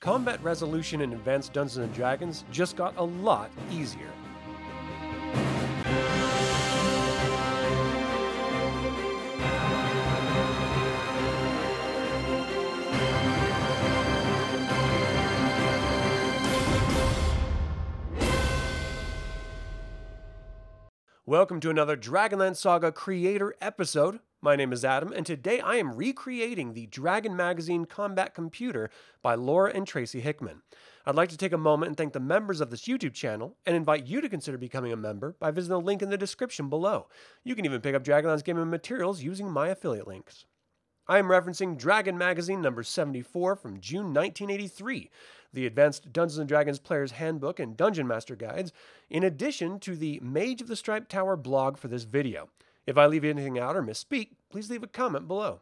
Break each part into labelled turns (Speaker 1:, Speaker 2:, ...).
Speaker 1: Combat resolution in Advanced Dungeons and Dragons just got a lot easier. Welcome to another Dragonlance Saga creator episode. My name is Adam, and today I am recreating the Dragon Magazine Combat Computer by Laura and Tracy Hickman. I'd like to take a moment and thank the members of this YouTube channel and invite you to consider becoming a member by visiting the link in the description below. You can even pick up Dragonlance gaming materials using my affiliate links. I am referencing Dragon Magazine number 74 from June 1983 the Advanced Dungeons Dragons Player's Handbook and Dungeon Master Guides, in addition to the Mage of the Striped Tower blog for this video. If I leave anything out or misspeak, please leave a comment below.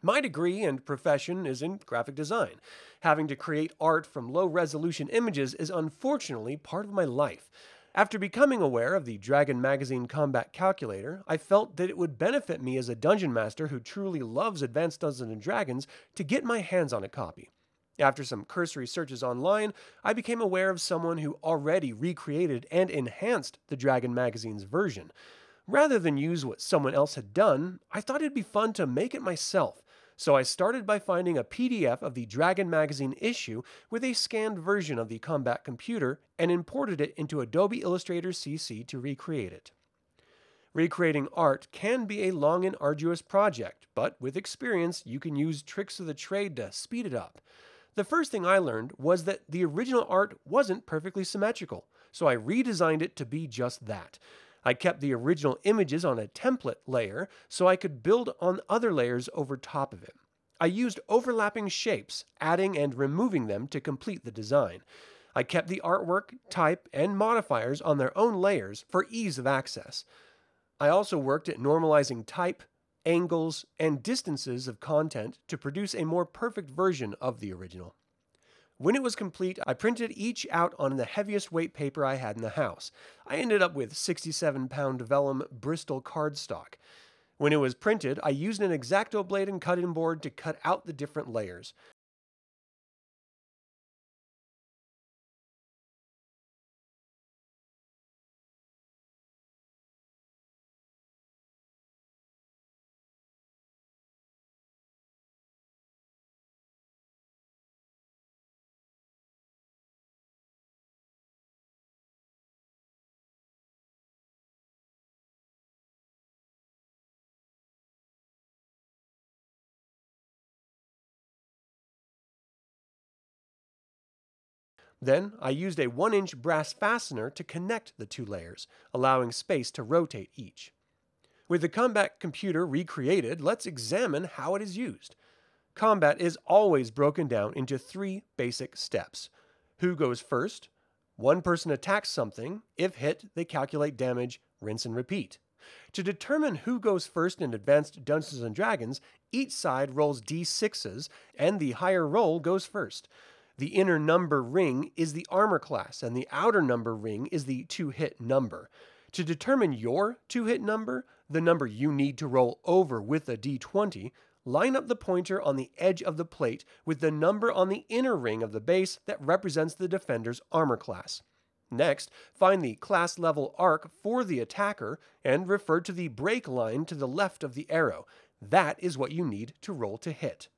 Speaker 1: My degree and profession is in graphic design. Having to create art from low resolution images is unfortunately part of my life. After becoming aware of the Dragon Magazine Combat Calculator, I felt that it would benefit me as a dungeon master who truly loves Advanced Dungeons and Dragons to get my hands on a copy. After some cursory searches online, I became aware of someone who already recreated and enhanced the Dragon magazine's version. Rather than use what someone else had done, I thought it'd be fun to make it myself. So I started by finding a PDF of the Dragon magazine issue with a scanned version of the combat computer and imported it into Adobe Illustrator CC to recreate it. Recreating art can be a long and arduous project, but with experience, you can use tricks of the trade to speed it up. The first thing I learned was that the original art wasn't perfectly symmetrical, so I redesigned it to be just that. I kept the original images on a template layer so I could build on other layers over top of it. I used overlapping shapes, adding and removing them to complete the design. I kept the artwork, type, and modifiers on their own layers for ease of access. I also worked at normalizing type, angles, and distances of content to produce a more perfect version of the original. When it was complete, I printed each out on the heaviest weight paper I had in the house. I ended up with 67 pound vellum Bristol cardstock. When it was printed, I used an X-Acto blade and cutting board to cut out the different layers. Then I used a 1 inch brass fastener to connect the two layers, allowing space to rotate each. With the combat computer recreated, let's examine how it is used. Combat is always broken down into three basic steps. Who goes first? One person attacks something. If hit, they calculate damage, rinse and repeat. To determine who goes first in Advanced Dungeons and Dragons, each side rolls d6s, and the higher roll goes first. The inner number ring is the armor class, and the outer number ring is the to hit number. To determine your to hit number, the number you need to roll over with a d20, line up the pointer on the edge of the plate with the number on the inner ring of the base that represents the defender's armor class. Next, find the class level arc for the attacker and refer to the break line to the left of the arrow. That is what you need to roll to hit.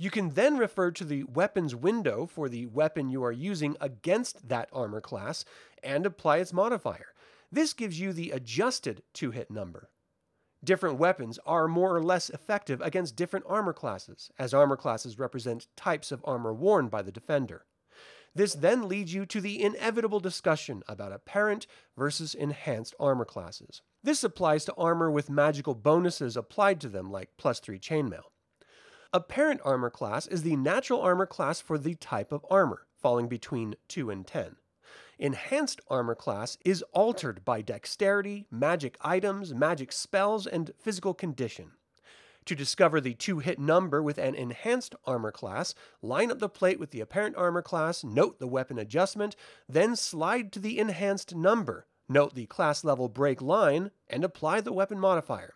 Speaker 1: You can then refer to the weapons window for the weapon you are using against that armor class and apply its modifier. This gives you the adjusted to hit number. Different weapons are more or less effective against different armor classes, as armor classes represent types of armor worn by the defender. This then leads you to the inevitable discussion about apparent versus enhanced armor classes. This applies to armor with magical bonuses applied to them, like plus 3 chainmail. Apparent armor class is the natural armor class for the type of armor, falling between 2 and 10. Enhanced armor class is altered by dexterity, magic items, magic spells, and physical condition. To discover the to hit number with an enhanced armor class, line up the plate with the apparent armor class, note the weapon adjustment, then slide to the enhanced number, note the class level break line, and apply the weapon modifier.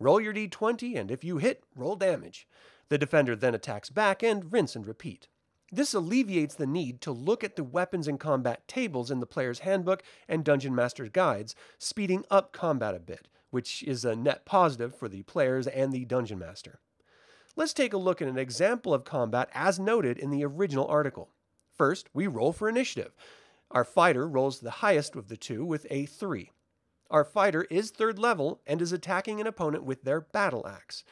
Speaker 1: Roll your d20, and if you hit, roll damage. The defender then attacks back and rinse and repeat. This alleviates the need to look at the weapons and combat tables in the player's handbook and Dungeon Master's guides, speeding up combat a bit, which is a net positive for the players and the Dungeon Master. Let's take a look at an example of combat as noted in the original article. First, we roll for initiative. Our fighter rolls the highest of the two with a 3. Our fighter is third level and is attacking an opponent with their battle axe.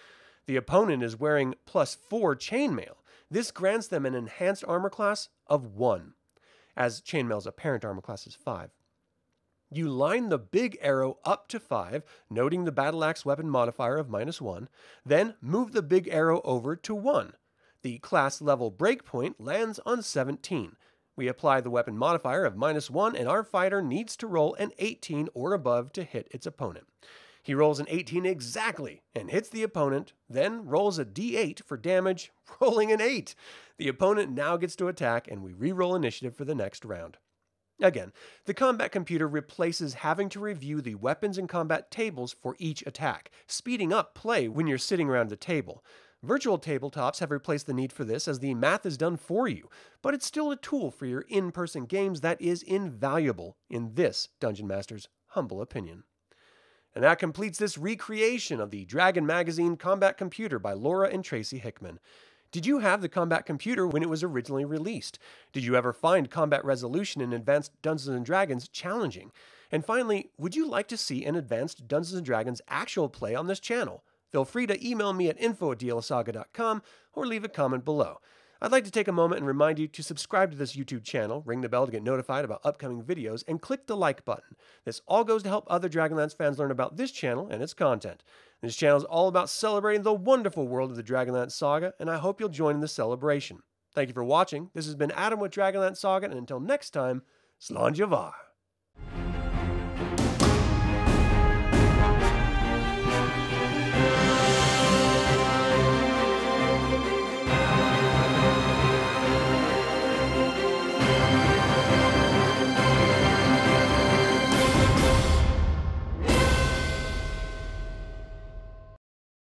Speaker 1: The opponent is wearing plus 4 chainmail. This grants them an enhanced armor class of 1, as chainmail's apparent armor class is 5. You line the big arrow up to 5, noting the battle axe weapon modifier of minus 1, then move the big arrow over to 1. The class level breakpoint lands on 17. We apply the weapon modifier of minus 1, and our fighter needs to roll an 18 or above to hit its opponent. He rolls an 18 exactly and hits the opponent, then rolls a d8 for damage, rolling an 8. The opponent now gets to attack, and we re-roll initiative for the next round. Again, the combat computer replaces having to review the weapons and combat tables for each attack, speeding up play when you're sitting around the table. Virtual tabletops have replaced the need for this as the math is done for you, but it's still a tool for your in person games that is invaluable, in this Dungeon Master's humble opinion. And that completes this recreation of the Dragon Magazine Combat Computer by Laura and Tracy Hickman. Did you have the combat computer when it was originally released? Did you ever find combat resolution in Advanced Dungeons and Dragons challenging? And finally, would you like to see an Advanced Dungeons and Dragons actual play on this channel? Feel free to email me at info or leave a comment below. I'd like to take a moment and remind you to subscribe to this YouTube channel, ring the bell to get notified about upcoming videos, and click the like button. This all goes to help other Dragonlance fans learn about this channel and its content. This channel is all about celebrating the wonderful world of the Dragonlance Saga, and I hope you'll join in the celebration. Thank you for watching. This has been Adam with Dragonlance Saga, and until next time, Slán